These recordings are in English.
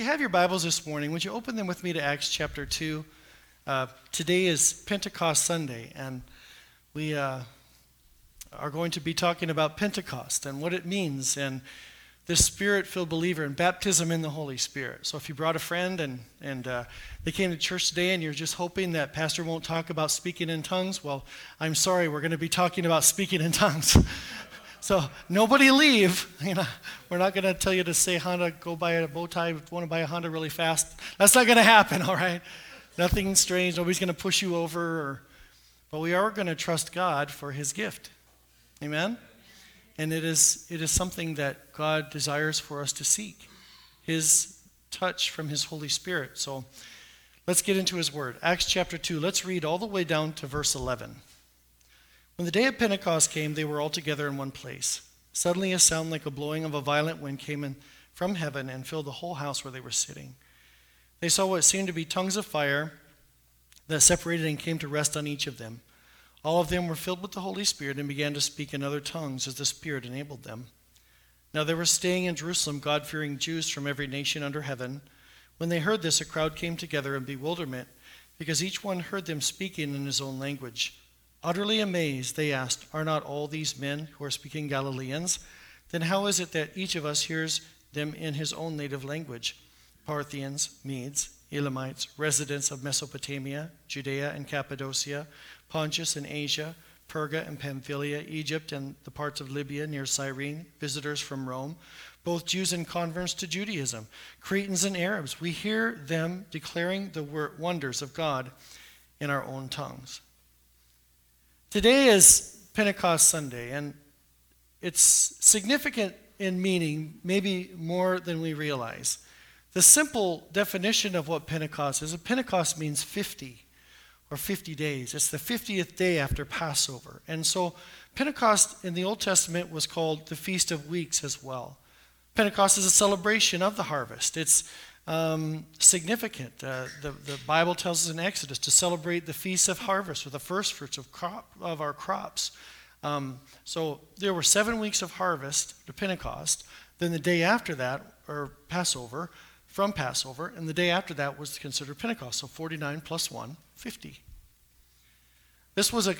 you have your Bibles this morning, would you open them with me to Acts chapter 2? Uh, today is Pentecost Sunday, and we uh, are going to be talking about Pentecost and what it means and the spirit filled believer and baptism in the Holy Spirit. So, if you brought a friend and, and uh, they came to church today and you're just hoping that Pastor won't talk about speaking in tongues, well, I'm sorry, we're going to be talking about speaking in tongues. So nobody leave. You know, we're not going to tell you to say Honda, go buy a bow tie, want to buy a Honda really fast. That's not going to happen, all right? Nothing strange. Nobody's going to push you over. Or, but we are going to trust God for his gift. Amen? And it is, it is something that God desires for us to seek his touch from his Holy Spirit. So let's get into his word. Acts chapter 2. Let's read all the way down to verse 11. When the day of Pentecost came, they were all together in one place. Suddenly, a sound like a blowing of a violent wind came in from heaven and filled the whole house where they were sitting. They saw what seemed to be tongues of fire that separated and came to rest on each of them. All of them were filled with the Holy Spirit and began to speak in other tongues as the Spirit enabled them. Now they were staying in Jerusalem God fearing Jews from every nation under heaven. When they heard this, a crowd came together in bewilderment, because each one heard them speaking in his own language. Utterly amazed, they asked, Are not all these men who are speaking Galileans? Then how is it that each of us hears them in his own native language? Parthians, Medes, Elamites, residents of Mesopotamia, Judea and Cappadocia, Pontus and Asia, Perga and Pamphylia, Egypt and the parts of Libya near Cyrene, visitors from Rome, both Jews and converts to Judaism, Cretans and Arabs. We hear them declaring the wonders of God in our own tongues. Today is Pentecost Sunday, and it's significant in meaning, maybe more than we realize. The simple definition of what Pentecost is a Pentecost means 50 or 50 days. It's the 50th day after Passover. And so Pentecost in the Old Testament was called the Feast of Weeks as well. Pentecost is a celebration of the harvest. It's um, significant. Uh, the, the Bible tells us in Exodus to celebrate the feast of harvest with the first fruits of, crop, of our crops. Um, so there were seven weeks of harvest to Pentecost. Then the day after that, or Passover, from Passover, and the day after that was considered Pentecost. So 49 plus 1, 50. This was a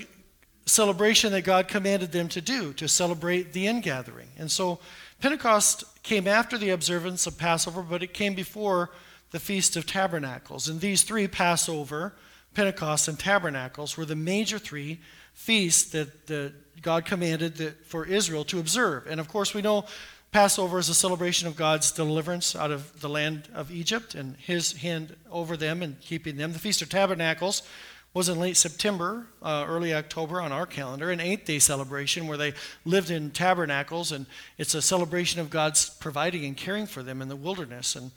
celebration that God commanded them to do, to celebrate the ingathering. And so Pentecost came after the observance of Passover, but it came before the Feast of Tabernacles. And these three Passover, Pentecost, and Tabernacles were the major three feasts that the, God commanded that, for Israel to observe. And of course, we know Passover is a celebration of God's deliverance out of the land of Egypt and his hand over them and keeping them. The Feast of Tabernacles was in late September, uh, early October on our calendar, an eight day celebration where they lived in tabernacles, and it's a celebration of God's providing and caring for them in the wilderness. And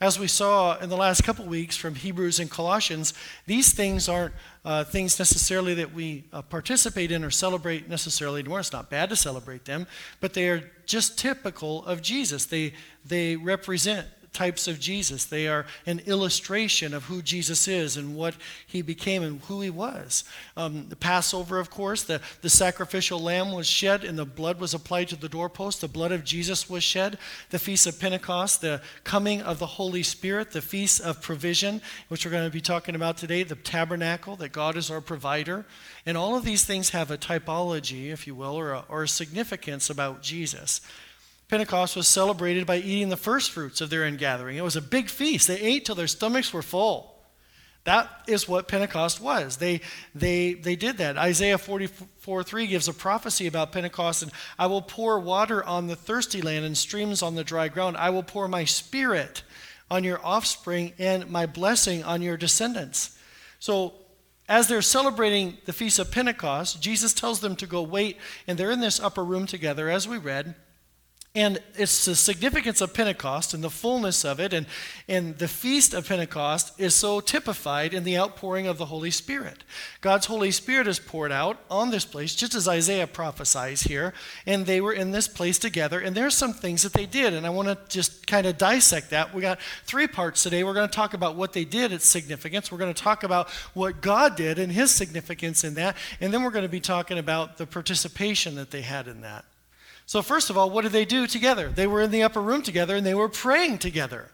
as we saw in the last couple weeks from Hebrews and Colossians, these things aren't uh, things necessarily that we uh, participate in or celebrate necessarily anymore. It's not bad to celebrate them, but they are just typical of Jesus. They, they represent types of Jesus. They are an illustration of who Jesus is and what he became and who he was. Um, the Passover, of course, the, the sacrificial lamb was shed and the blood was applied to the doorpost. The blood of Jesus was shed. The Feast of Pentecost, the coming of the Holy Spirit, the Feast of Provision, which we're going to be talking about today, the tabernacle, that God is our provider. And all of these things have a typology, if you will, or a, or a significance about Jesus. Pentecost was celebrated by eating the first fruits of their ingathering. It was a big feast. They ate till their stomachs were full. That is what Pentecost was. They, they, they did that. Isaiah 44 3 gives a prophecy about Pentecost, and I will pour water on the thirsty land and streams on the dry ground. I will pour my spirit on your offspring and my blessing on your descendants. So, as they're celebrating the Feast of Pentecost, Jesus tells them to go wait, and they're in this upper room together, as we read. And it's the significance of Pentecost and the fullness of it. And, and the feast of Pentecost is so typified in the outpouring of the Holy Spirit. God's Holy Spirit is poured out on this place, just as Isaiah prophesies here. And they were in this place together. And there's some things that they did. And I want to just kind of dissect that. We got three parts today. We're going to talk about what they did, its significance. We're going to talk about what God did and his significance in that. And then we're going to be talking about the participation that they had in that. So, first of all, what did they do together? They were in the upper room together and they were praying together.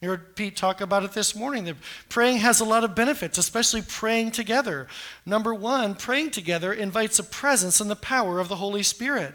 You heard Pete talk about it this morning. That praying has a lot of benefits, especially praying together. Number one, praying together invites the presence and the power of the Holy Spirit.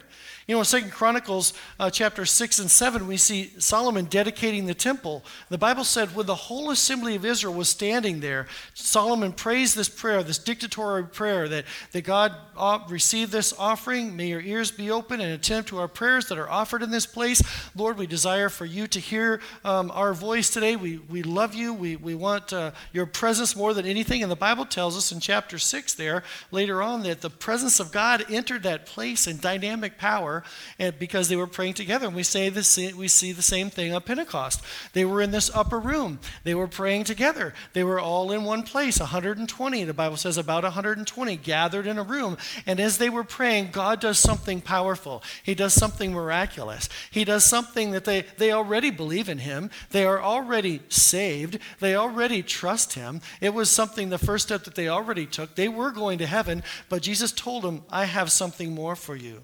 You know, in Second Chronicles uh, chapter 6 and 7, we see Solomon dedicating the temple. The Bible said when the whole assembly of Israel was standing there, Solomon praised this prayer, this dictatorial prayer, that, that God uh, receive this offering. May your ears be open and attend to our prayers that are offered in this place. Lord, we desire for you to hear um, our voice today. We, we love you. We, we want uh, your presence more than anything. And the Bible tells us in chapter 6 there, later on, that the presence of God entered that place in dynamic power and because they were praying together. And we say we see the same thing on Pentecost. They were in this upper room. They were praying together. They were all in one place. 120, the Bible says about 120 gathered in a room. And as they were praying, God does something powerful. He does something miraculous. He does something that they, they already believe in Him. They are already saved. They already trust Him. It was something, the first step that they already took. They were going to heaven, but Jesus told them, I have something more for you.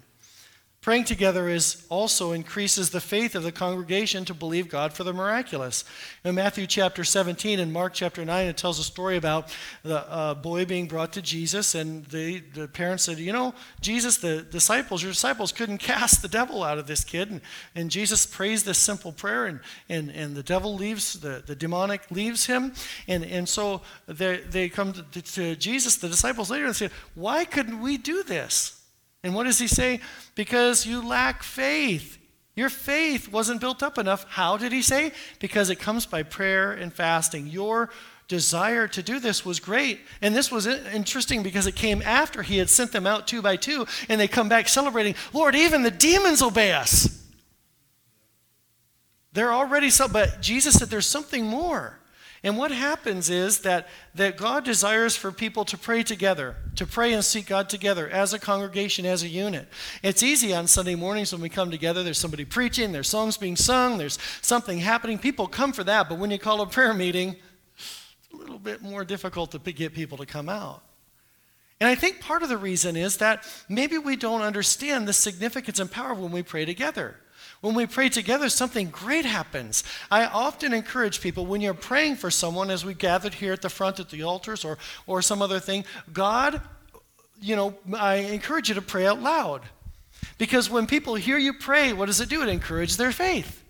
Praying together is also increases the faith of the congregation to believe God for the miraculous. In Matthew chapter 17 and Mark chapter 9, it tells a story about the uh, boy being brought to Jesus, and the, the parents said, You know, Jesus, the disciples, your disciples couldn't cast the devil out of this kid. And, and Jesus prays this simple prayer, and, and, and the devil leaves, the, the demonic leaves him. And, and so they, they come to, to Jesus, the disciples later, and say, Why couldn't we do this? And what does he say? Because you lack faith. Your faith wasn't built up enough. How did he say? Because it comes by prayer and fasting. Your desire to do this was great. And this was interesting because it came after he had sent them out two by two, and they come back celebrating, Lord, even the demons obey us. They're already so, but Jesus said there's something more. And what happens is that, that God desires for people to pray together, to pray and seek God together as a congregation, as a unit. It's easy on Sunday mornings when we come together. There's somebody preaching, there's songs being sung, there's something happening. People come for that, but when you call a prayer meeting, it's a little bit more difficult to get people to come out. And I think part of the reason is that maybe we don't understand the significance and power when we pray together. When we pray together, something great happens. I often encourage people when you're praying for someone, as we gathered here at the front at the altars or, or some other thing, God, you know, I encourage you to pray out loud. Because when people hear you pray, what does it do? It encourages their faith.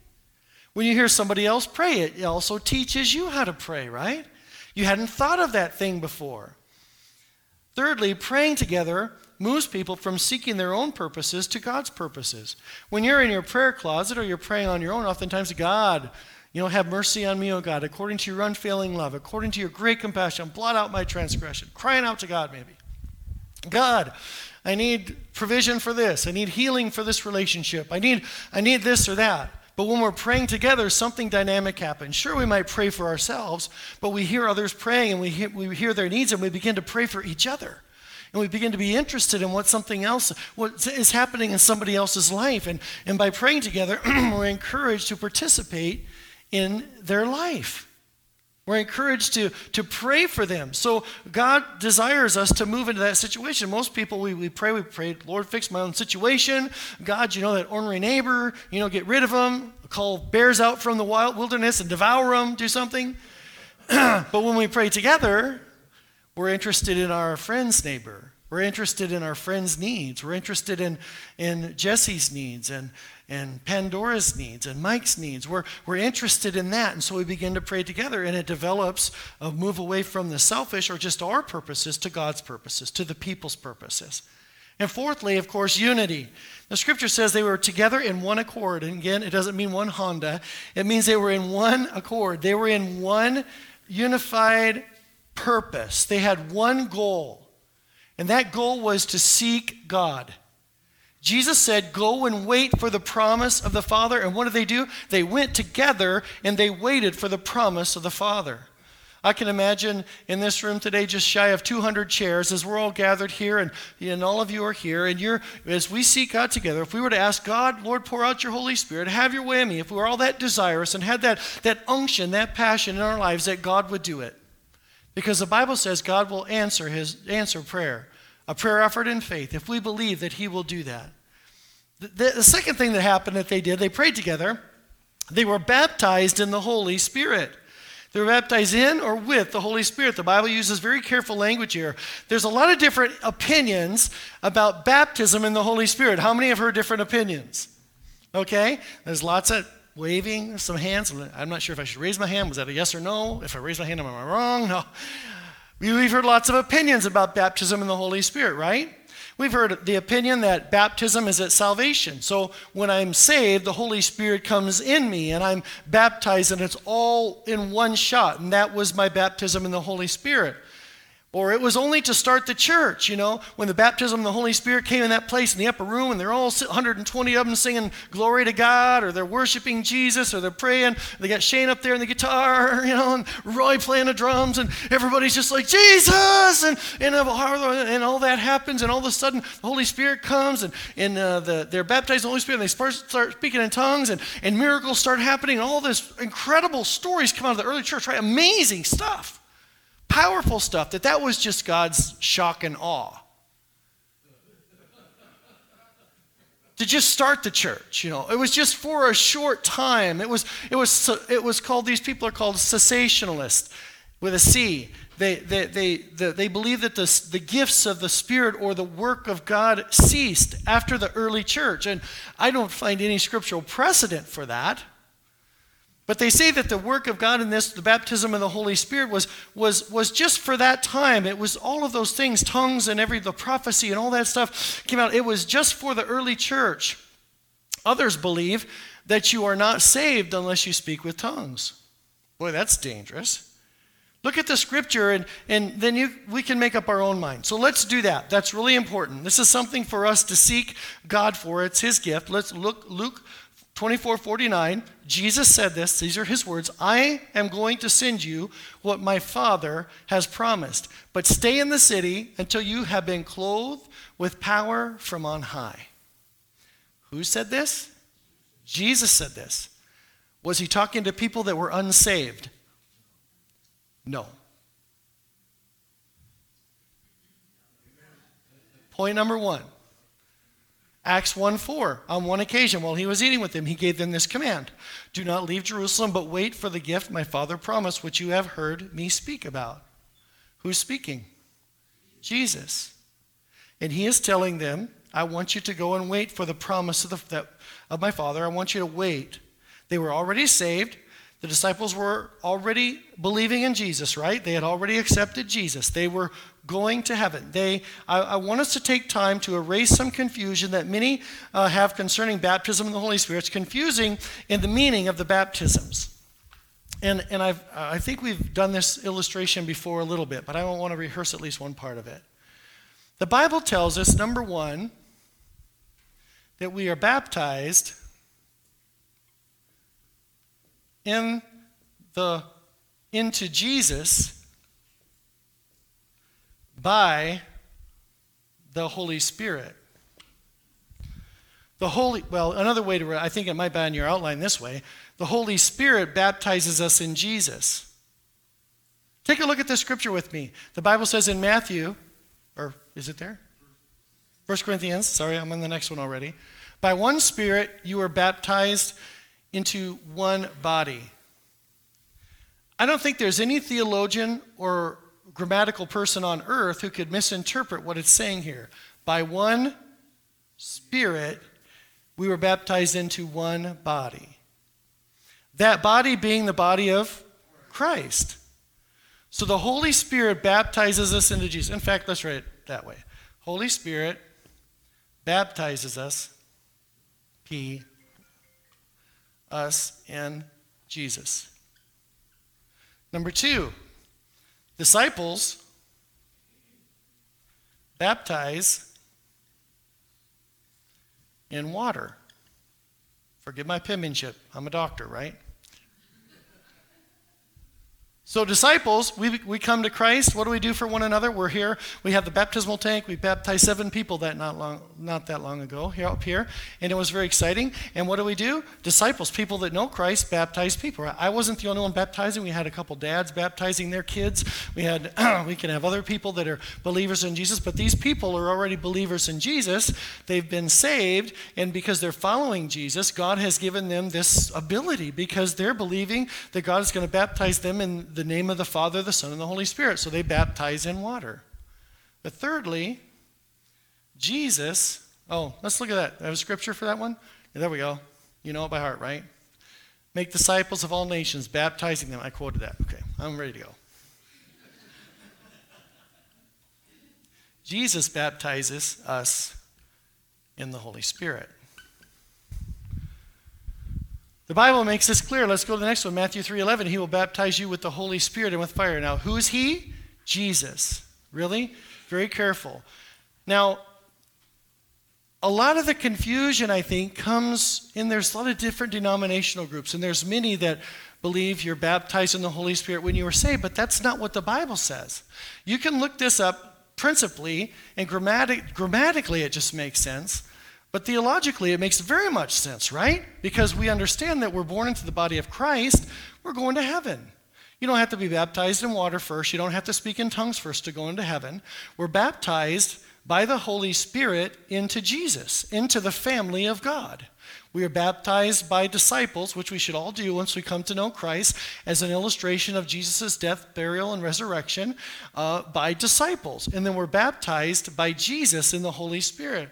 When you hear somebody else pray, it also teaches you how to pray, right? You hadn't thought of that thing before. Thirdly, praying together moves people from seeking their own purposes to God's purposes. When you're in your prayer closet or you're praying on your own, oftentimes, God, you know, have mercy on me, O God, according to your unfailing love, according to your great compassion, blot out my transgression. Crying out to God, maybe. God, I need provision for this. I need healing for this relationship. I need, I need this or that. But when we're praying together, something dynamic happens. Sure, we might pray for ourselves, but we hear others praying and we hear, we hear their needs and we begin to pray for each other and we begin to be interested in what something else what is happening in somebody else's life and, and by praying together we're encouraged to participate in their life we're encouraged to, to pray for them. So God desires us to move into that situation. Most people, we, we pray, we pray, Lord, fix my own situation. God, you know, that ornery neighbor, you know, get rid of them. Call bears out from the wild wilderness and devour them, do something. but when we pray together, we're interested in our friend's neighbor. We're interested in our friend's needs. We're interested in, in Jesse's needs and, and Pandora's needs and Mike's needs. We're, we're interested in that. And so we begin to pray together, and it develops a move away from the selfish or just our purposes to God's purposes, to the people's purposes. And fourthly, of course, unity. The scripture says they were together in one accord. And again, it doesn't mean one Honda, it means they were in one accord. They were in one unified purpose, they had one goal, and that goal was to seek God. Jesus said, Go and wait for the promise of the Father. And what did they do? They went together and they waited for the promise of the Father. I can imagine in this room today, just shy of 200 chairs, as we're all gathered here, and, and all of you are here, and you're, as we seek God together, if we were to ask God, Lord, pour out your Holy Spirit, have your way in me, if we were all that desirous and had that, that unction, that passion in our lives, that God would do it. Because the Bible says God will answer his answer prayer, a prayer offered in faith, if we believe that he will do that. The, the, the second thing that happened that they did, they prayed together, They were baptized in the Holy Spirit. They were baptized in or with the Holy Spirit. The Bible uses very careful language here. There's a lot of different opinions about baptism in the Holy Spirit. How many have heard different opinions? Okay? There's lots of waving, some hands. I'm not sure if I should raise my hand. Was that a yes or no? If I raise my hand, am I wrong? No. We've heard lots of opinions about baptism in the Holy Spirit, right? We've heard the opinion that baptism is at salvation. So when I'm saved, the Holy Spirit comes in me and I'm baptized, and it's all in one shot. And that was my baptism in the Holy Spirit. Or it was only to start the church, you know, when the baptism of the Holy Spirit came in that place in the upper room and they're all 120 of them singing glory to God or they're worshiping Jesus or they're praying. They got Shane up there in the guitar, you know, and Roy playing the drums and everybody's just like, Jesus! And, and, and all that happens and all of a sudden the Holy Spirit comes and, and uh, the, they're baptized in the Holy Spirit and they start, start speaking in tongues and, and miracles start happening and all this incredible stories come out of the early church, right? Amazing stuff powerful stuff, that that was just God's shock and awe. to just start the church, you know. It was just for a short time. It was, it was, it was called, these people are called cessationalists with a C. They, they, they, they, they believe that the, the gifts of the Spirit or the work of God ceased after the early church. And I don't find any scriptural precedent for that. But they say that the work of God in this, the baptism of the Holy Spirit, was, was, was just for that time. It was all of those things, tongues and every the prophecy and all that stuff came out. It was just for the early church. Others believe that you are not saved unless you speak with tongues. Boy, that's dangerous. Look at the scripture and, and then you, we can make up our own mind. So let's do that. That's really important. This is something for us to seek God for. It's His gift. Let's look Luke 24 49, Jesus said this. These are his words I am going to send you what my Father has promised, but stay in the city until you have been clothed with power from on high. Who said this? Jesus said this. Was he talking to people that were unsaved? No. Point number one Acts 1 4. On one occasion, while he was eating with them, he gave them this command Do not leave Jerusalem, but wait for the gift my father promised, which you have heard me speak about. Who's speaking? Jesus. And he is telling them, I want you to go and wait for the promise of, the, that, of my father. I want you to wait. They were already saved. The disciples were already believing in Jesus, right? They had already accepted Jesus. They were going to heaven. They, I, I want us to take time to erase some confusion that many uh, have concerning baptism in the Holy Spirit. It's confusing in the meaning of the baptisms. And, and I've, I think we've done this illustration before a little bit, but I want to rehearse at least one part of it. The Bible tells us, number one, that we are baptized in the into Jesus by the Holy Spirit. The Holy, well, another way to, I think it might be on your outline this way. The Holy Spirit baptizes us in Jesus. Take a look at this scripture with me. The Bible says in Matthew, or is it there? 1 Corinthians, sorry, I'm on the next one already. By one Spirit you were baptized into one body. I don't think there's any theologian or grammatical person on earth who could misinterpret what it's saying here. By one Spirit, we were baptized into one body. That body being the body of Christ. So the Holy Spirit baptizes us into Jesus. In fact, let's write it that way Holy Spirit baptizes us, P, us in Jesus. Number two, disciples baptize in water. Forgive my penmanship. I'm a doctor, right? So disciples, we, we come to Christ. What do we do for one another? We're here. We have the baptismal tank. We baptized seven people that not long, not that long ago here up here, and it was very exciting. And what do we do? Disciples, people that know Christ, baptize people. I wasn't the only one baptizing. We had a couple dads baptizing their kids. We had we can have other people that are believers in Jesus, but these people are already believers in Jesus. They've been saved, and because they're following Jesus, God has given them this ability because they're believing that God is going to baptize them in the name of the Father, the Son, and the Holy Spirit. So they baptize in water. But thirdly, Jesus, oh, let's look at that. I have a scripture for that one? Yeah, there we go. You know it by heart, right? Make disciples of all nations, baptizing them. I quoted that. Okay, I'm ready to go. Jesus baptizes us in the Holy Spirit. The Bible makes this clear. Let's go to the next one. Matthew 3:11. He will baptize you with the Holy Spirit and with fire. Now, who is he? Jesus. Really? Very careful. Now, a lot of the confusion, I think, comes in there's a lot of different denominational groups, and there's many that believe you're baptized in the Holy Spirit when you were saved, but that's not what the Bible says. You can look this up principally, and grammatic, grammatically it just makes sense. But theologically, it makes very much sense, right? Because we understand that we're born into the body of Christ, we're going to heaven. You don't have to be baptized in water first, you don't have to speak in tongues first to go into heaven. We're baptized by the Holy Spirit into Jesus, into the family of God. We are baptized by disciples, which we should all do once we come to know Christ, as an illustration of Jesus' death, burial, and resurrection uh, by disciples. And then we're baptized by Jesus in the Holy Spirit.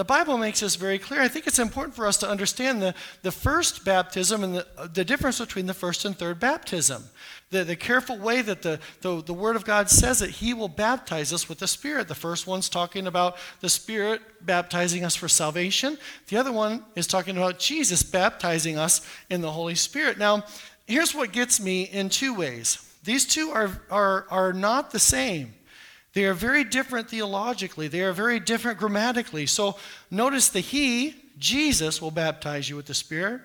The Bible makes this very clear. I think it's important for us to understand the, the first baptism and the, the difference between the first and third baptism. The, the careful way that the, the, the Word of God says that He will baptize us with the Spirit. The first one's talking about the Spirit baptizing us for salvation, the other one is talking about Jesus baptizing us in the Holy Spirit. Now, here's what gets me in two ways these two are, are, are not the same. They are very different theologically, they are very different grammatically. So notice the He, Jesus, will baptize you with the Spirit,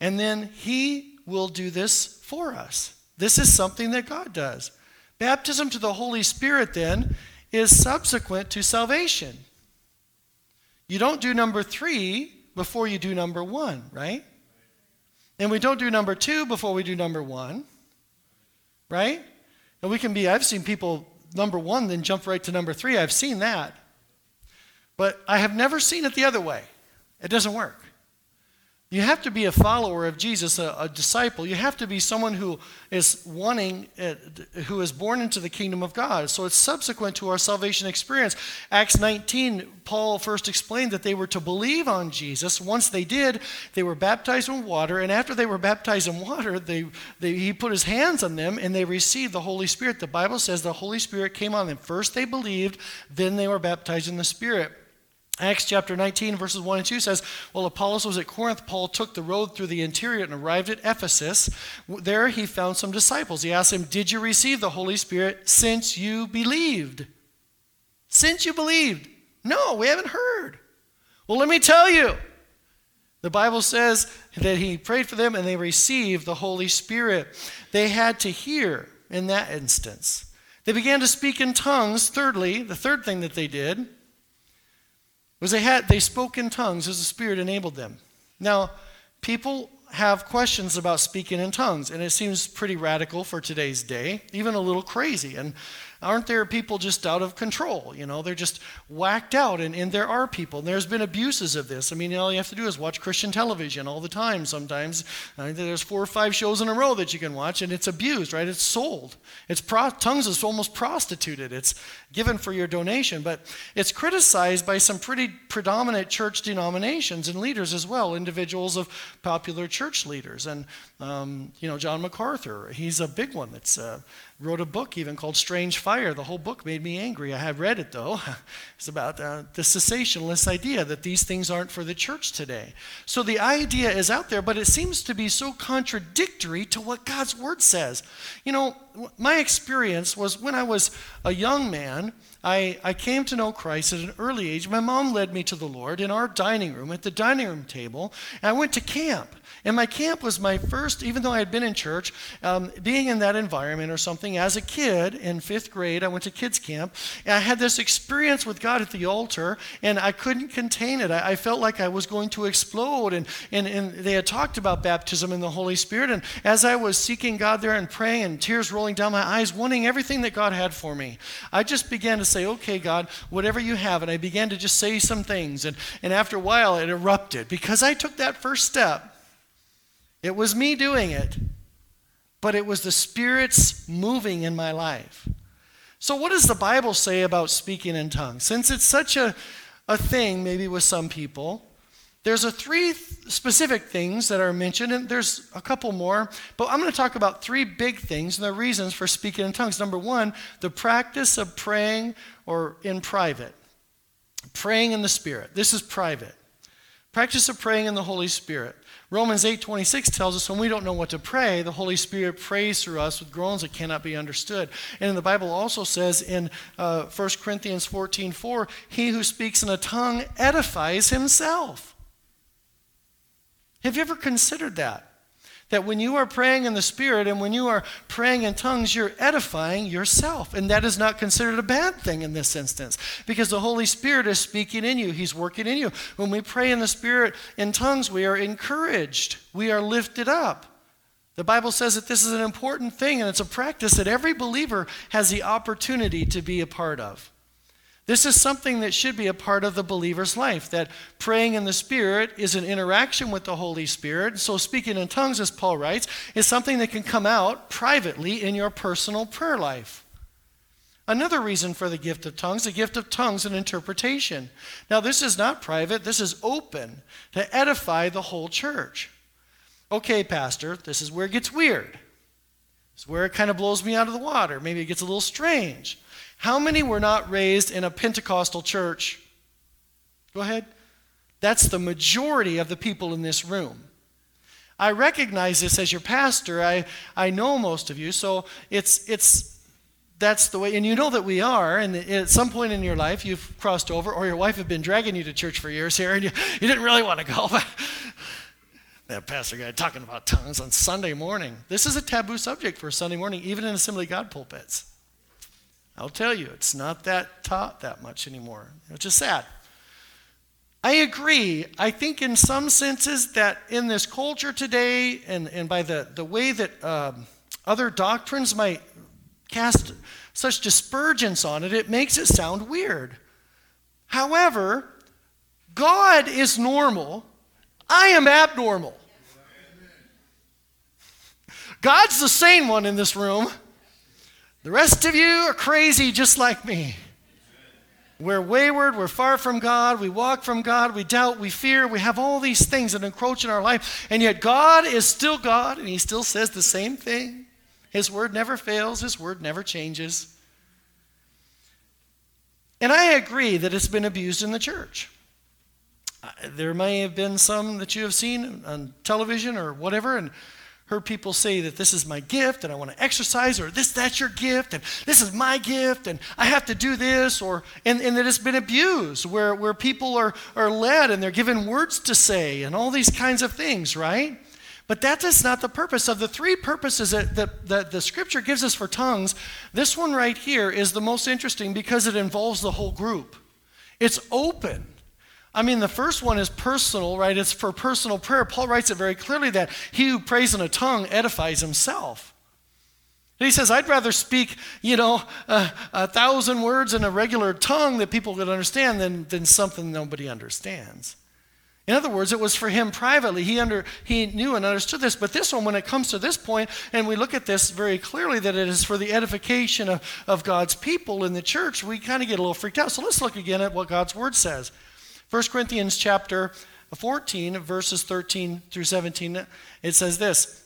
and then He will do this for us. This is something that God does. Baptism to the Holy Spirit, then, is subsequent to salvation. You don't do number three before you do number one, right? And we don't do number two before we do number one, right? And we can be, I've seen people number one, then jump right to number three. I've seen that. But I have never seen it the other way. It doesn't work. You have to be a follower of Jesus, a, a disciple. You have to be someone who is wanting, uh, who is born into the kingdom of God. So it's subsequent to our salvation experience. Acts 19, Paul first explained that they were to believe on Jesus. Once they did, they were baptized in water. And after they were baptized in water, they, they, he put his hands on them and they received the Holy Spirit. The Bible says the Holy Spirit came on them. First they believed, then they were baptized in the Spirit. Acts chapter 19, verses 1 and 2 says, While Apollos was at Corinth, Paul took the road through the interior and arrived at Ephesus. There he found some disciples. He asked them, Did you receive the Holy Spirit since you believed? Since you believed? No, we haven't heard. Well, let me tell you. The Bible says that he prayed for them and they received the Holy Spirit. They had to hear in that instance. They began to speak in tongues. Thirdly, the third thing that they did was they had they spoke in tongues as the Spirit enabled them. Now, people have questions about speaking in tongues, and it seems pretty radical for today's day, even a little crazy. And aren't there people just out of control? You know, they're just whacked out, and, and there are people. And there's been abuses of this. I mean, all you have to do is watch Christian television all the time sometimes. There's four or five shows in a row that you can watch, and it's abused, right? It's sold. It's pro- tongues is almost prostituted. It's given for your donation, but it's criticized by some pretty predominant church denominations and leaders as well, individuals of popular church leaders. And, um, you know, John MacArthur, he's a big one that's uh, wrote a book even called Strange fire. The whole book made me angry. I have read it though. It's about uh, the cessationist idea that these things aren't for the church today. So the idea is out there, but it seems to be so contradictory to what God's word says. You know, my experience was when I was a young man, I, I came to know Christ at an early age. My mom led me to the Lord in our dining room, at the dining room table, and I went to camp. And my camp was my first, even though I had been in church, um, being in that environment or something. As a kid in fifth grade, I went to kids' camp, and I had this experience with God at the altar, and I couldn't contain it. I, I felt like I was going to explode. And, and, and they had talked about baptism in the Holy Spirit. And as I was seeking God there and praying, and tears rolling down my eyes, wanting everything that God had for me, I just began to say, Okay, God, whatever you have. And I began to just say some things. And, and after a while, it erupted because I took that first step. It was me doing it, but it was the Spirit's moving in my life. So, what does the Bible say about speaking in tongues? Since it's such a, a thing, maybe with some people, there's a three specific things that are mentioned, and there's a couple more, but I'm going to talk about three big things and the reasons for speaking in tongues. Number one, the practice of praying or in private. Praying in the Spirit. This is private. Practice of praying in the Holy Spirit. Romans 8:26 tells us when we don't know what to pray, the Holy Spirit prays through us with groans that cannot be understood. And the Bible also says in uh, 1 Corinthians 14:4, he who speaks in a tongue edifies himself. Have you ever considered that? That when you are praying in the Spirit and when you are praying in tongues, you're edifying yourself. And that is not considered a bad thing in this instance because the Holy Spirit is speaking in you, He's working in you. When we pray in the Spirit in tongues, we are encouraged, we are lifted up. The Bible says that this is an important thing and it's a practice that every believer has the opportunity to be a part of. This is something that should be a part of the believer's life that praying in the Spirit is an interaction with the Holy Spirit. So, speaking in tongues, as Paul writes, is something that can come out privately in your personal prayer life. Another reason for the gift of tongues, the gift of tongues and interpretation. Now, this is not private, this is open to edify the whole church. Okay, Pastor, this is where it gets weird. This is where it kind of blows me out of the water. Maybe it gets a little strange. How many were not raised in a Pentecostal church? Go ahead. That's the majority of the people in this room. I recognize this as your pastor. I, I know most of you, so it's, it's, that's the way, and you know that we are, and at some point in your life you've crossed over, or your wife had been dragging you to church for years here, and you, you didn't really want to go, but that pastor guy talking about tongues on Sunday morning. This is a taboo subject for Sunday morning, even in Assembly God pulpits. I'll tell you, it's not that taught that much anymore, which is sad. I agree. I think, in some senses, that in this culture today, and, and by the, the way that um, other doctrines might cast such dispergence on it, it makes it sound weird. However, God is normal, I am abnormal. God's the sane one in this room. The rest of you are crazy just like me. We're wayward, we're far from God, we walk from God, we doubt, we fear, we have all these things that encroach in our life, and yet God is still God, and He still says the same thing. His word never fails, His word never changes. And I agree that it's been abused in the church. Uh, there may have been some that you have seen on television or whatever, and heard people say that this is my gift and I want to exercise, or this, that's your gift, and this is my gift, and I have to do this, or and, and that it's been abused, where, where people are, are led and they're given words to say and all these kinds of things, right? But that is not the purpose. Of the three purposes that, that, that the scripture gives us for tongues, this one right here is the most interesting because it involves the whole group. It's open. I mean, the first one is personal, right? It's for personal prayer. Paul writes it very clearly that he who prays in a tongue edifies himself. And he says, I'd rather speak, you know, a, a, thousand words in a regular tongue that people could understand than, than something nobody understands. In other words, it was for him privately. He, under, he knew and understood this. But this one, when it comes to this point, and we look at this very clearly that it is for the edification of, of God's people in the church, we kind of get a little freaked out. So let's look again at what God's word says. 1 Corinthians chapter 14, verses 13 through 17, it says this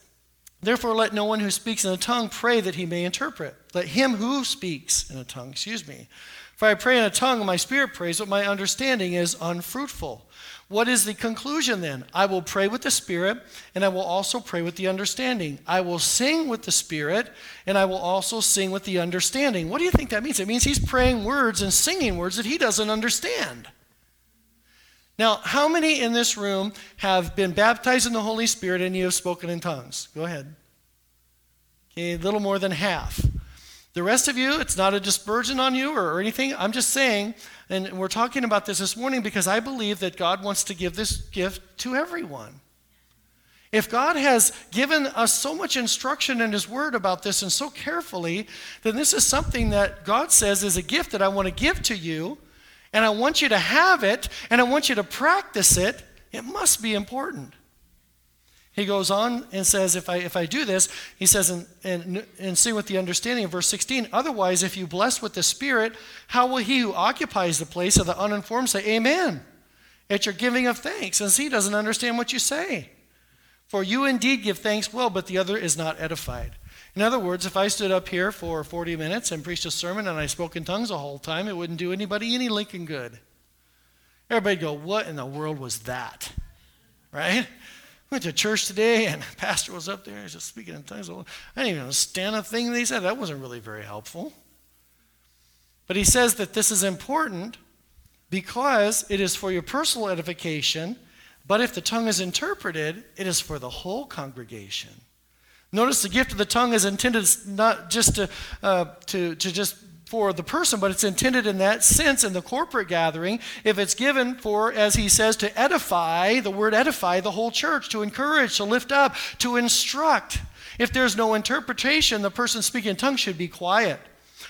Therefore, let no one who speaks in a tongue pray that he may interpret. Let him who speaks in a tongue, excuse me. For I pray in a tongue, my spirit prays, but my understanding is unfruitful. What is the conclusion then? I will pray with the Spirit, and I will also pray with the understanding. I will sing with the Spirit, and I will also sing with the understanding. What do you think that means? It means he's praying words and singing words that he doesn't understand. Now, how many in this room have been baptized in the Holy Spirit and you have spoken in tongues? Go ahead. Okay, a little more than half. The rest of you, it's not a dispersion on you or, or anything. I'm just saying, and we're talking about this this morning because I believe that God wants to give this gift to everyone. If God has given us so much instruction in His Word about this and so carefully, then this is something that God says is a gift that I want to give to you and I want you to have it, and I want you to practice it, it must be important. He goes on and says, if I, if I do this, he says, and, and, and sing with the understanding of verse 16, otherwise, if you bless with the Spirit, how will he who occupies the place of the uninformed say, Amen, at your giving of thanks, since he doesn't understand what you say? For you indeed give thanks well, but the other is not edified. In other words, if I stood up here for 40 minutes and preached a sermon and I spoke in tongues the whole time, it wouldn't do anybody any Lincoln good. Everybody'd go, What in the world was that? Right? Went to church today and the pastor was up there, just speaking in tongues. I didn't even understand a thing they said. That wasn't really very helpful. But he says that this is important because it is for your personal edification, but if the tongue is interpreted, it is for the whole congregation. Notice the gift of the tongue is intended not just to, uh, to, to just for the person, but it's intended in that sense in the corporate gathering. If it's given for, as he says, to edify, the word edify the whole church, to encourage, to lift up, to instruct. If there's no interpretation, the person speaking in tongues should be quiet.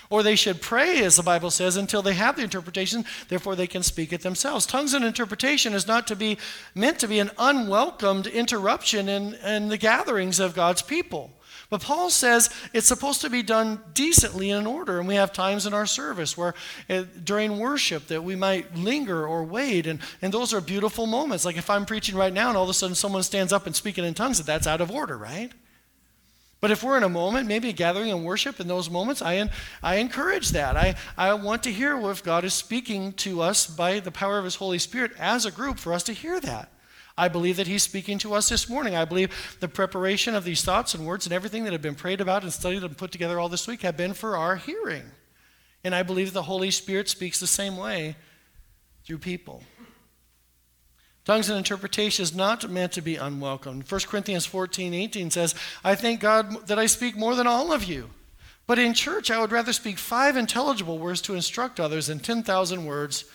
Or they should pray, as the Bible says, until they have the interpretation, therefore they can speak it themselves. Tongues and interpretation is not to be meant to be an unwelcomed interruption in, in the gatherings of God's people. But Paul says it's supposed to be done decently and in order. And we have times in our service where uh, during worship that we might linger or wait. And, and those are beautiful moments. Like if I'm preaching right now and all of a sudden someone stands up and speaking in tongues, that's out of order, right? But if we're in a moment, maybe a gathering and worship in those moments, I, I encourage that. I, I want to hear if God is speaking to us by the power of His Holy Spirit as a group for us to hear that. I believe that He's speaking to us this morning. I believe the preparation of these thoughts and words and everything that have been prayed about and studied and put together all this week have been for our hearing. And I believe the Holy Spirit speaks the same way through people. Tongues and interpretation is not meant to be unwelcome. 1 Corinthians 14, 18 says, I thank God that I speak more than all of you. But in church, I would rather speak five intelligible words to instruct others than 10,000 words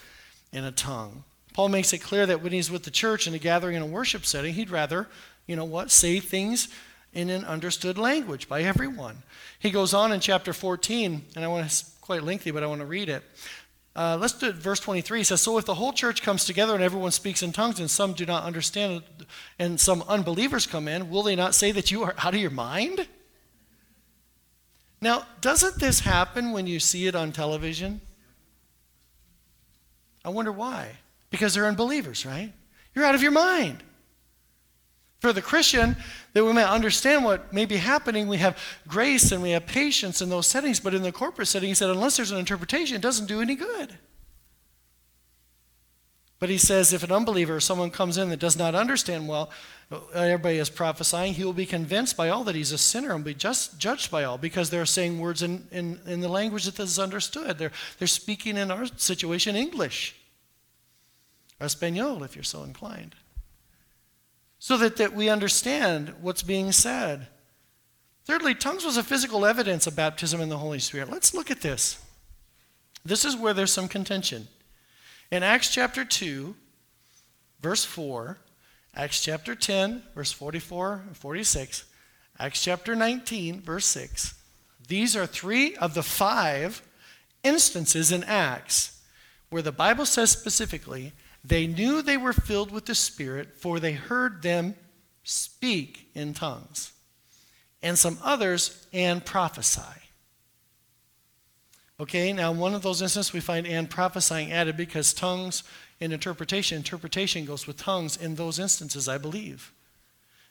in a tongue. Paul makes it clear that when he's with the church in a gathering in a worship setting, he'd rather, you know what, say things in an understood language by everyone. He goes on in chapter 14, and I want to, it's quite lengthy, but I want to read it. Uh, let's do it, verse 23. He says, So if the whole church comes together and everyone speaks in tongues and some do not understand and some unbelievers come in, will they not say that you are out of your mind? Now, doesn't this happen when you see it on television? I wonder why. Because they're unbelievers, right? You're out of your mind. For the Christian, that we may understand what may be happening, we have grace and we have patience in those settings. But in the corporate setting, he said, unless there's an interpretation, it doesn't do any good. But he says, if an unbeliever or someone comes in that does not understand well, uh, everybody is prophesying, he will be convinced by all that he's a sinner and be just judged by all because they're saying words in, in, in the language that is understood. They're, they're speaking in our situation English, or Espanol if you're so inclined so that, that we understand what's being said. Thirdly, tongues was a physical evidence of baptism in the Holy Spirit. Let's look at this. This is where there's some contention. In Acts chapter 2, verse 4, Acts chapter 10, verse 44 and 46, Acts chapter 19, verse 6, these are three of the five instances in Acts where the Bible says specifically they knew they were filled with the Spirit, for they heard them speak in tongues, and some others, and prophesy. Okay, now one of those instances we find and prophesying added because tongues and interpretation, interpretation goes with tongues in those instances, I believe.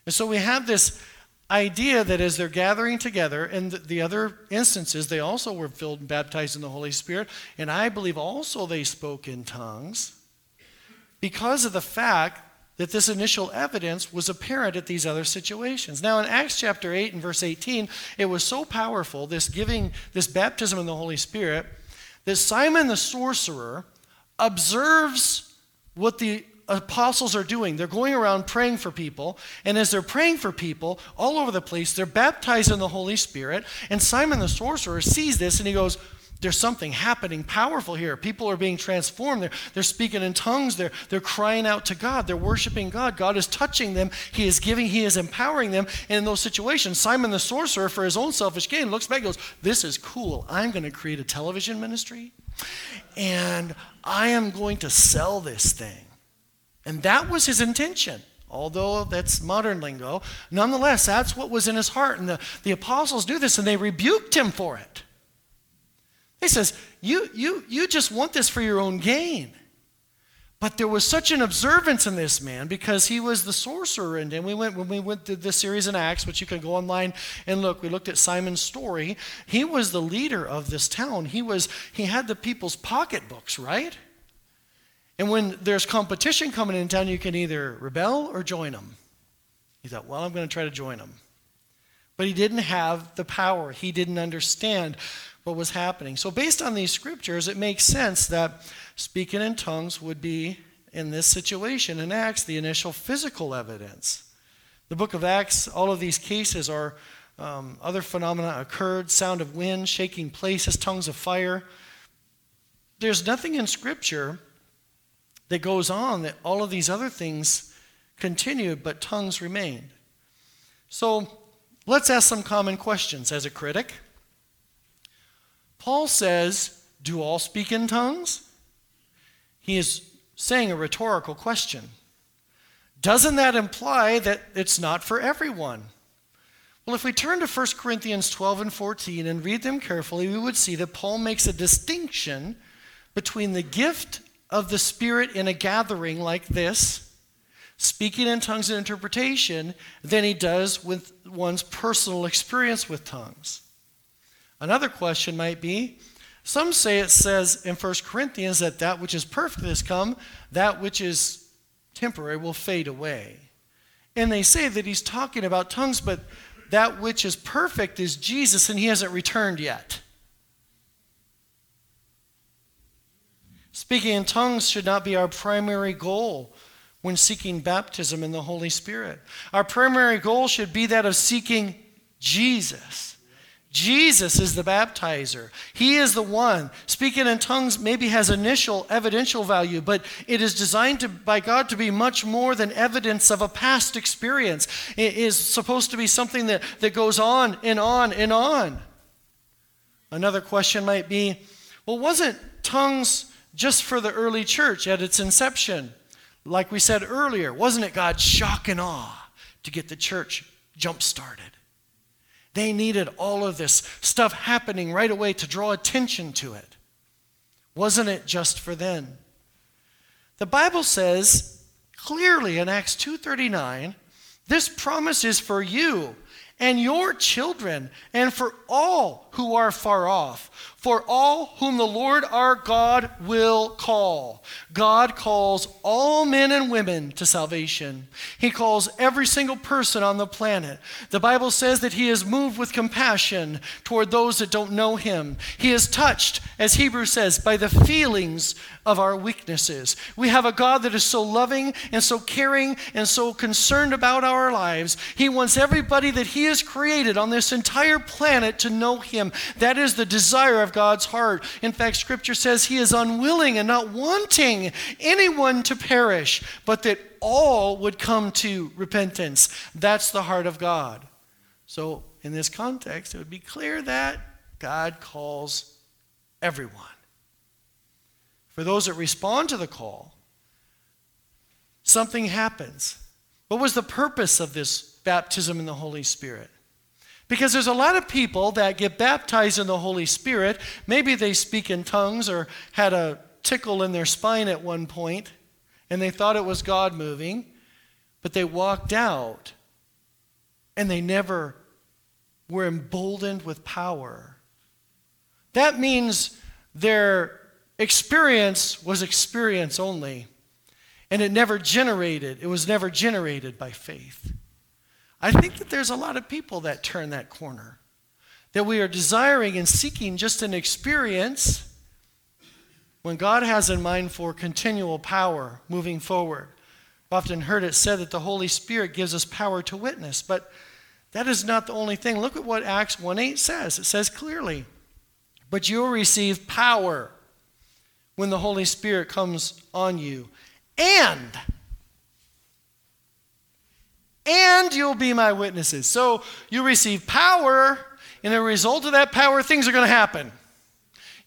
And so we have this idea that as they're gathering together, and the other instances, they also were filled and baptized in the Holy Spirit, and I believe also they spoke in tongues because of the fact that this initial evidence was apparent at these other situations. Now, in Acts chapter 8 and verse 18, it was so powerful, this giving, this baptism in the Holy Spirit, that Simon the sorcerer observes what the apostles are doing. They're going around praying for people, and as they're praying for people all over the place, they're baptized in the Holy Spirit. And Simon the sorcerer sees this and he goes, there's something happening powerful here. People are being transformed. They're, they're speaking in tongues. They're, they're crying out to God. They're worshiping God. God is touching them. He is giving, He is empowering them. And in those situations, Simon the sorcerer, for his own selfish gain, looks back and goes, This is cool. I'm going to create a television ministry, and I am going to sell this thing. And that was his intention. Although that's modern lingo, nonetheless, that's what was in his heart. And the, the apostles knew this and they rebuked him for it. He says, you, you, you just want this for your own gain. But there was such an observance in this man because he was the sorcerer. And, and we went when we went through this series in Acts, which you can go online and look. We looked at Simon's story. He was the leader of this town. He was he had the people's pocketbooks, right? And when there's competition coming in town, you can either rebel or join them. He thought, well, I'm going to try to join them. But he didn't have the power. He didn't understand what was happening. So, based on these scriptures, it makes sense that speaking in tongues would be, in this situation in Acts, the initial physical evidence. The book of Acts, all of these cases are um, other phenomena occurred sound of wind, shaking places, tongues of fire. There's nothing in Scripture that goes on that all of these other things continued, but tongues remained. So let's ask some common questions as a critic. Paul says, Do all speak in tongues? He is saying a rhetorical question. Doesn't that imply that it's not for everyone? Well, if we turn to 1 Corinthians 12 and 14 and read them carefully, we would see that Paul makes a distinction between the gift of the Spirit in a gathering like this, speaking in tongues and interpretation, than he does with one's personal experience with tongues. Another question might be some say it says in 1 Corinthians that that which is perfect has come, that which is temporary will fade away. And they say that he's talking about tongues, but that which is perfect is Jesus, and he hasn't returned yet. Speaking in tongues should not be our primary goal when seeking baptism in the Holy Spirit. Our primary goal should be that of seeking Jesus. Jesus is the baptizer. He is the one. Speaking in tongues maybe has initial evidential value, but it is designed to, by God to be much more than evidence of a past experience. It is supposed to be something that, that goes on and on and on. Another question might be well, wasn't tongues just for the early church at its inception. Like we said earlier, wasn't it God's shock and awe to get the church jump started? They needed all of this stuff happening right away to draw attention to it. Wasn't it just for then? The Bible says clearly in Acts 2:39, this promise is for you and your children and for all who are far off for all whom the Lord our God will call. God calls all men and women to salvation. He calls every single person on the planet. The Bible says that He is moved with compassion toward those that don't know Him. He is touched, as Hebrews says, by the feelings of our weaknesses. We have a God that is so loving and so caring and so concerned about our lives. He wants everybody that He has created on this entire planet to know Him. That is the desire of God's heart. In fact, Scripture says He is unwilling and not wanting anyone to perish, but that all would come to repentance. That's the heart of God. So, in this context, it would be clear that God calls everyone. For those that respond to the call, something happens. What was the purpose of this baptism in the Holy Spirit? Because there's a lot of people that get baptized in the Holy Spirit. Maybe they speak in tongues or had a tickle in their spine at one point and they thought it was God moving, but they walked out and they never were emboldened with power. That means their experience was experience only, and it never generated, it was never generated by faith. I think that there's a lot of people that turn that corner, that we are desiring and seeking just an experience when God has in mind for continual power moving forward. I've often heard it said that the Holy Spirit gives us power to witness, but that is not the only thing. Look at what Acts 1 8 says. It says clearly, But you'll receive power when the Holy Spirit comes on you. And, and you'll be my witnesses. So you receive power, and as a result of that power, things are going to happen.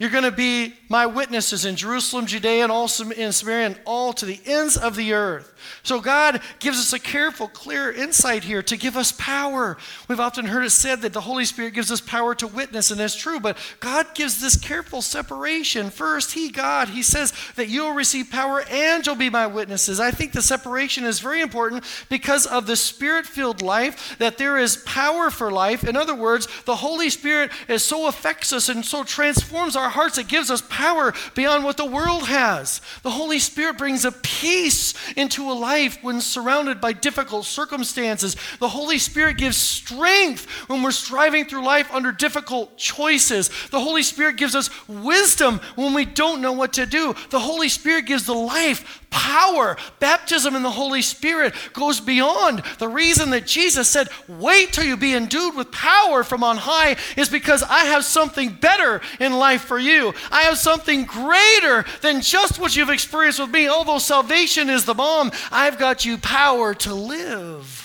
You're going to be my witnesses in Jerusalem, Judea, and all in Samaria, and all to the ends of the earth. So God gives us a careful, clear insight here to give us power. We've often heard it said that the Holy Spirit gives us power to witness, and that's true, but God gives this careful separation. First, He, God, He says that you'll receive power and you'll be my witnesses. I think the separation is very important because of the spirit filled life, that there is power for life. In other words, the Holy Spirit is so affects us and so transforms our hearts, it gives us power beyond what the world has. The Holy Spirit brings a peace into a life when surrounded by difficult circumstances. The Holy Spirit gives strength when we're striving through life under difficult choices. The Holy Spirit gives us wisdom when we don't know what to do. The Holy Spirit gives the life power. Baptism in the Holy Spirit goes beyond. The reason that Jesus said, Wait till you be endued with power from on high, is because I have something better in life for you. I have something greater than just what you've experienced with me. Although salvation is the bomb, I've got you power to live.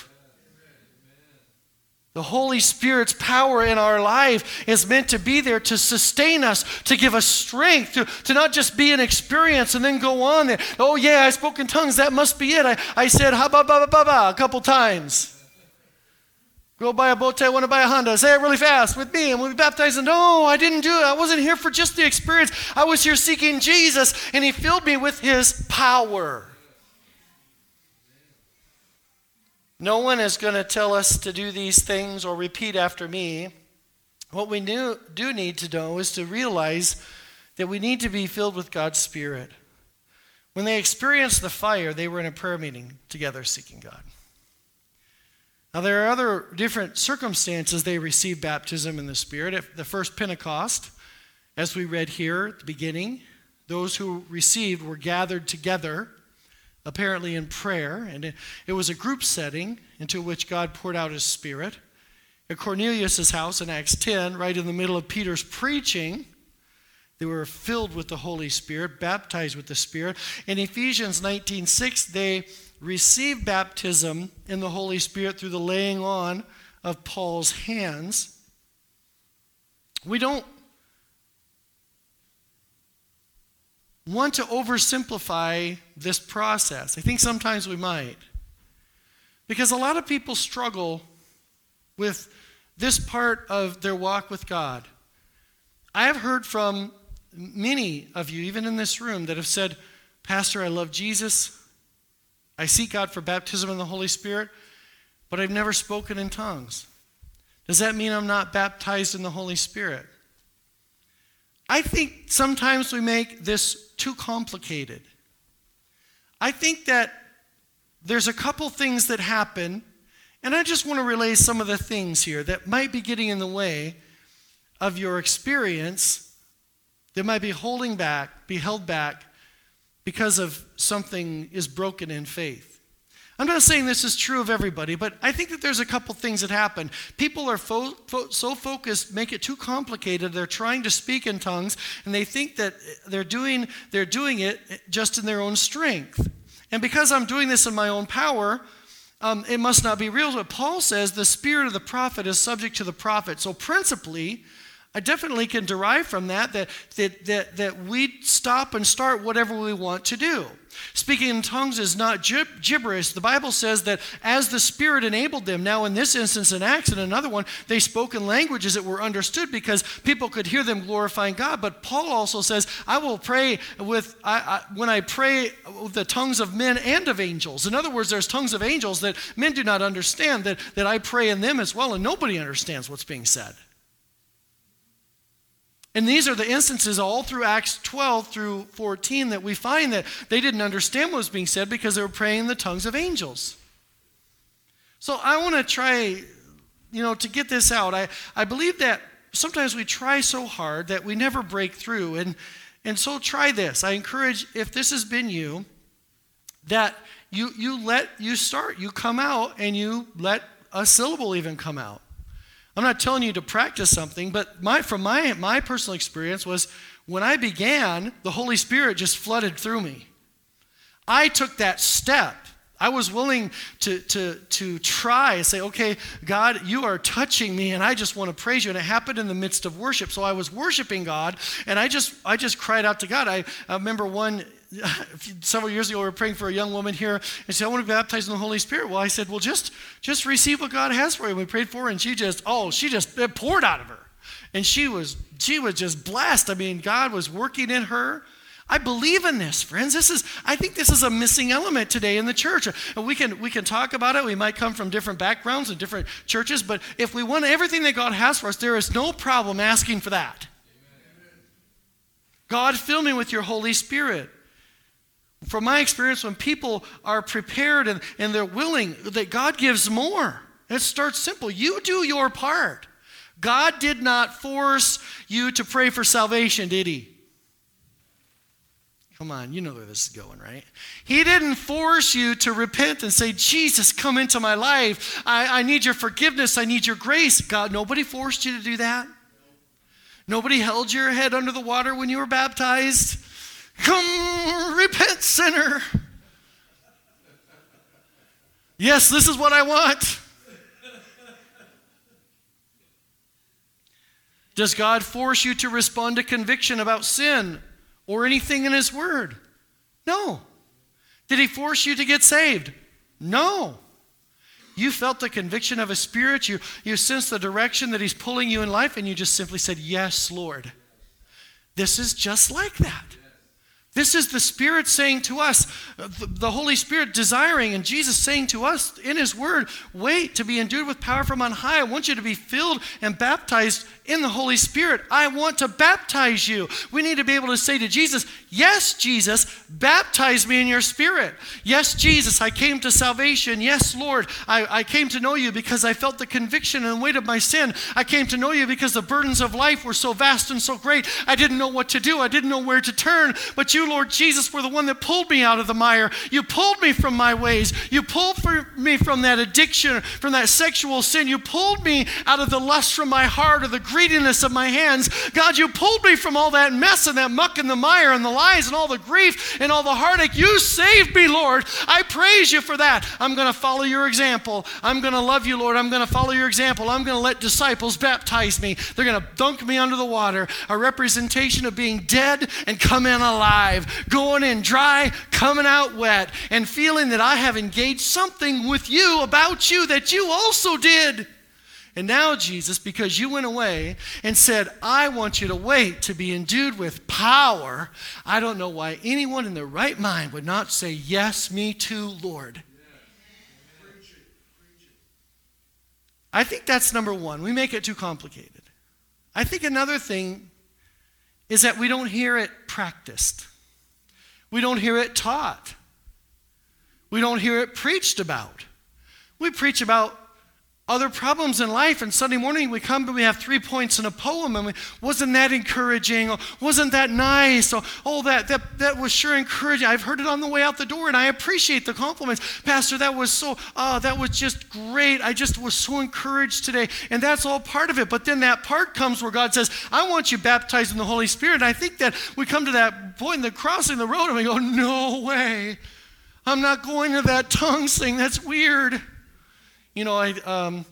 The Holy Spirit's power in our life is meant to be there to sustain us, to give us strength, to, to not just be an experience and then go on. There. Oh, yeah, I spoke in tongues. That must be it. I, I said ha ba ba ba ba ba a couple times. Go buy a boat, I want to buy a Honda. Say it really fast with me, and we'll be baptized. And no, I didn't do it. I wasn't here for just the experience. I was here seeking Jesus, and He filled me with His power. No one is going to tell us to do these things or repeat after me. What we do, need to know is to realize that we need to be filled with God's Spirit. When they experienced the fire, they were in a prayer meeting together seeking God. Now, there are other different circumstances they received baptism in the Spirit. At the first Pentecost, as we read here at the beginning, those who received were gathered together apparently in prayer, and it was a group setting into which God poured out his Spirit. At Cornelius' house in Acts 10, right in the middle of Peter's preaching, they were filled with the Holy Spirit, baptized with the Spirit. In Ephesians 19:6, they received baptism in the Holy Spirit through the laying on of Paul's hands. We don't want to oversimplify this process. I think sometimes we might. Because a lot of people struggle with this part of their walk with God. I have heard from many of you, even in this room, that have said, Pastor, I love Jesus. I seek God for baptism in the Holy Spirit, but I've never spoken in tongues. Does that mean I'm not baptized in the Holy Spirit? I think sometimes we make this too complicated. I think that there's a couple things that happen, and I just want to relay some of the things here that might be getting in the way of your experience, that might be holding back, be held back because of something is broken in faith. I'm not saying this is true of everybody, but I think that there's a couple things that happen. People are fo- fo- so focused, make it too complicated. They're trying to speak in tongues, and they think that they're doing, they're doing it just in their own strength. And because I'm doing this in my own power, um, it must not be real. But Paul says the spirit of the prophet is subject to the prophet. So, principally, I definitely can derive from that that, that, that, that we stop and start whatever we want to do. Speaking in tongues is not gib- gibberish. The Bible says that as the Spirit enabled them, now in this instance, in Acts and another one, they spoke in languages that were understood because people could hear them glorifying God. But Paul also says, I will pray with, I, I, when I pray with the tongues of men and of angels. In other words, there's tongues of angels that men do not understand, that, that I pray in them as well, and nobody understands what's being said. And these are the instances all through Acts 12 through 14 that we find that they didn't understand what was being said because they were praying in the tongues of angels. So I want to try, you know, to get this out. I, I believe that sometimes we try so hard that we never break through. And, and so try this. I encourage, if this has been you, that you, you let, you start, you come out and you let a syllable even come out. I'm not telling you to practice something, but my, from my, my personal experience was when I began, the Holy Spirit just flooded through me. I took that step. I was willing to, to, to try and say, okay, God, you are touching me, and I just want to praise you. And it happened in the midst of worship. So I was worshiping God, and I just, I just cried out to God. I, I remember one several years ago, we were praying for a young woman here, and she said, I want to be baptized in the Holy Spirit. Well, I said, well, just, just receive what God has for you. And we prayed for her, and she just, oh, she just, it poured out of her. And she was, she was just blessed. I mean, God was working in her. I believe in this, friends. This is, I think this is a missing element today in the church. And we can, we can talk about it. We might come from different backgrounds and different churches, but if we want everything that God has for us, there is no problem asking for that. God, fill me with your Holy Spirit. From my experience, when people are prepared and, and they're willing, that God gives more. It starts simple. You do your part. God did not force you to pray for salvation, did he? Come on, you know where this is going, right? He didn't force you to repent and say, Jesus, come into my life. I, I need your forgiveness. I need your grace. God, nobody forced you to do that. Nobody held your head under the water when you were baptized. Come, repent, sinner. Yes, this is what I want. Does God force you to respond to conviction about sin or anything in His Word? No. Did He force you to get saved? No. You felt the conviction of a spirit, you, you sensed the direction that He's pulling you in life, and you just simply said, Yes, Lord. This is just like that. This is the Spirit saying to us, uh, the Holy Spirit desiring, and Jesus saying to us in His Word, wait to be endued with power from on high. I want you to be filled and baptized in the Holy Spirit. I want to baptize you. We need to be able to say to Jesus, Yes, Jesus, baptize me in your Spirit. Yes, Jesus, I came to salvation. Yes, Lord, I, I came to know you because I felt the conviction and weight of my sin. I came to know you because the burdens of life were so vast and so great. I didn't know what to do, I didn't know where to turn. But you, Lord Jesus, were the one that pulled me out of the mire. You pulled me from my ways. You pulled me from that addiction, from that sexual sin. You pulled me out of the lust from my heart or the greediness of my hands. God, you pulled me from all that mess and that muck and the mire and the lies and all the grief and all the heartache. You saved me, Lord. I praise you for that. I'm going to follow your example. I'm going to love you, Lord. I'm going to follow your example. I'm going to let disciples baptize me. They're going to dunk me under the water, a representation of being dead and coming alive, going in dry, coming out wet, and feeling that I have engaged something with you about you that you also did. And now, Jesus, because you went away and said, I want you to wait to be endued with power, I don't know why anyone in their right mind would not say, Yes, me too, Lord. I think that's number one. We make it too complicated. I think another thing is that we don't hear it practiced, we don't hear it taught, we don't hear it preached about. We preach about other problems in life. And Sunday morning we come and we have three points in a poem. And we, wasn't that encouraging? Or wasn't that nice? Or, oh, that, that, that was sure encouraging. I've heard it on the way out the door and I appreciate the compliments. Pastor, that was so, oh, that was just great. I just was so encouraged today. And that's all part of it. But then that part comes where God says, I want you baptized in the Holy Spirit. And I think that we come to that point in the crossing the road and we go, no way. I'm not going to that tongue thing. That's weird. You know, I, um,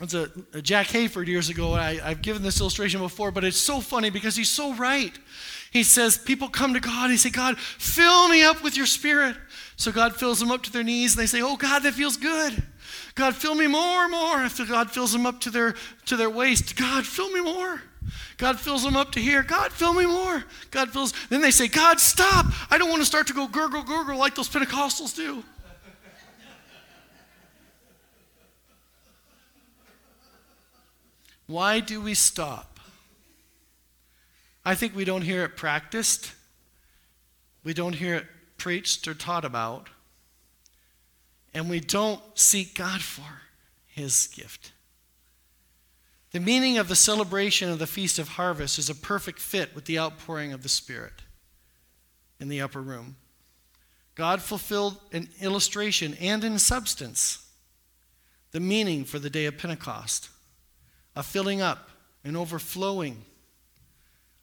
it's a, a Jack Hayford years ago. I, I've given this illustration before, but it's so funny because he's so right. He says, People come to God, he say, God, fill me up with your spirit. So God fills them up to their knees, and they say, Oh, God, that feels good. God, fill me more and more. After God fills them up to their, to their waist, God, fill me more. God fills them up to here. God, fill me more. God fills. Then they say, God, stop. I don't want to start to go gurgle, gurgle like those Pentecostals do. Why do we stop? I think we don't hear it practiced. We don't hear it preached or taught about. And we don't seek God for his gift. The meaning of the celebration of the Feast of Harvest is a perfect fit with the outpouring of the Spirit in the upper room. God fulfilled in illustration and in substance the meaning for the day of Pentecost a filling up, an overflowing,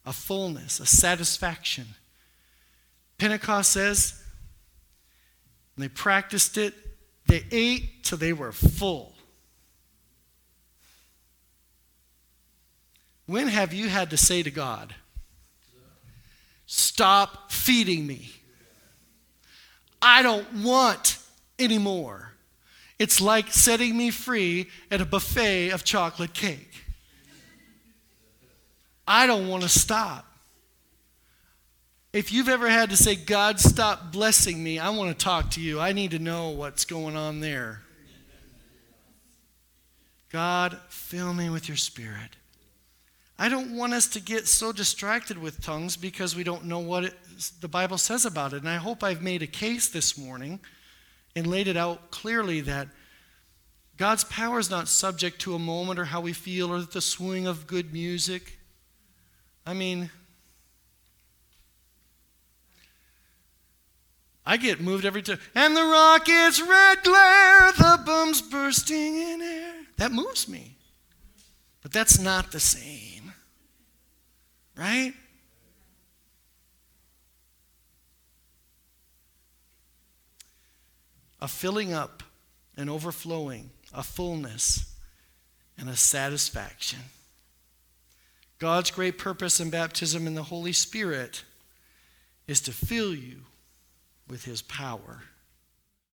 a fullness, a satisfaction. Pentecost says, they practiced it, they ate till they were full. When have you had to say to God, Stop feeding me? I don't want anymore. It's like setting me free at a buffet of chocolate cake. I don't want to stop. If you've ever had to say, God, stop blessing me, I want to talk to you. I need to know what's going on there. God, fill me with your spirit. I don't want us to get so distracted with tongues because we don't know what it, the Bible says about it. And I hope I've made a case this morning and laid it out clearly that God's power is not subject to a moment or how we feel or the swing of good music. I mean, I get moved every time. And the rocket's red glare, the bombs bursting in air. That moves me. But that's not the same. Right? A filling up, an overflowing, a fullness, and a satisfaction. God's great purpose in baptism in the Holy Spirit is to fill you with His power.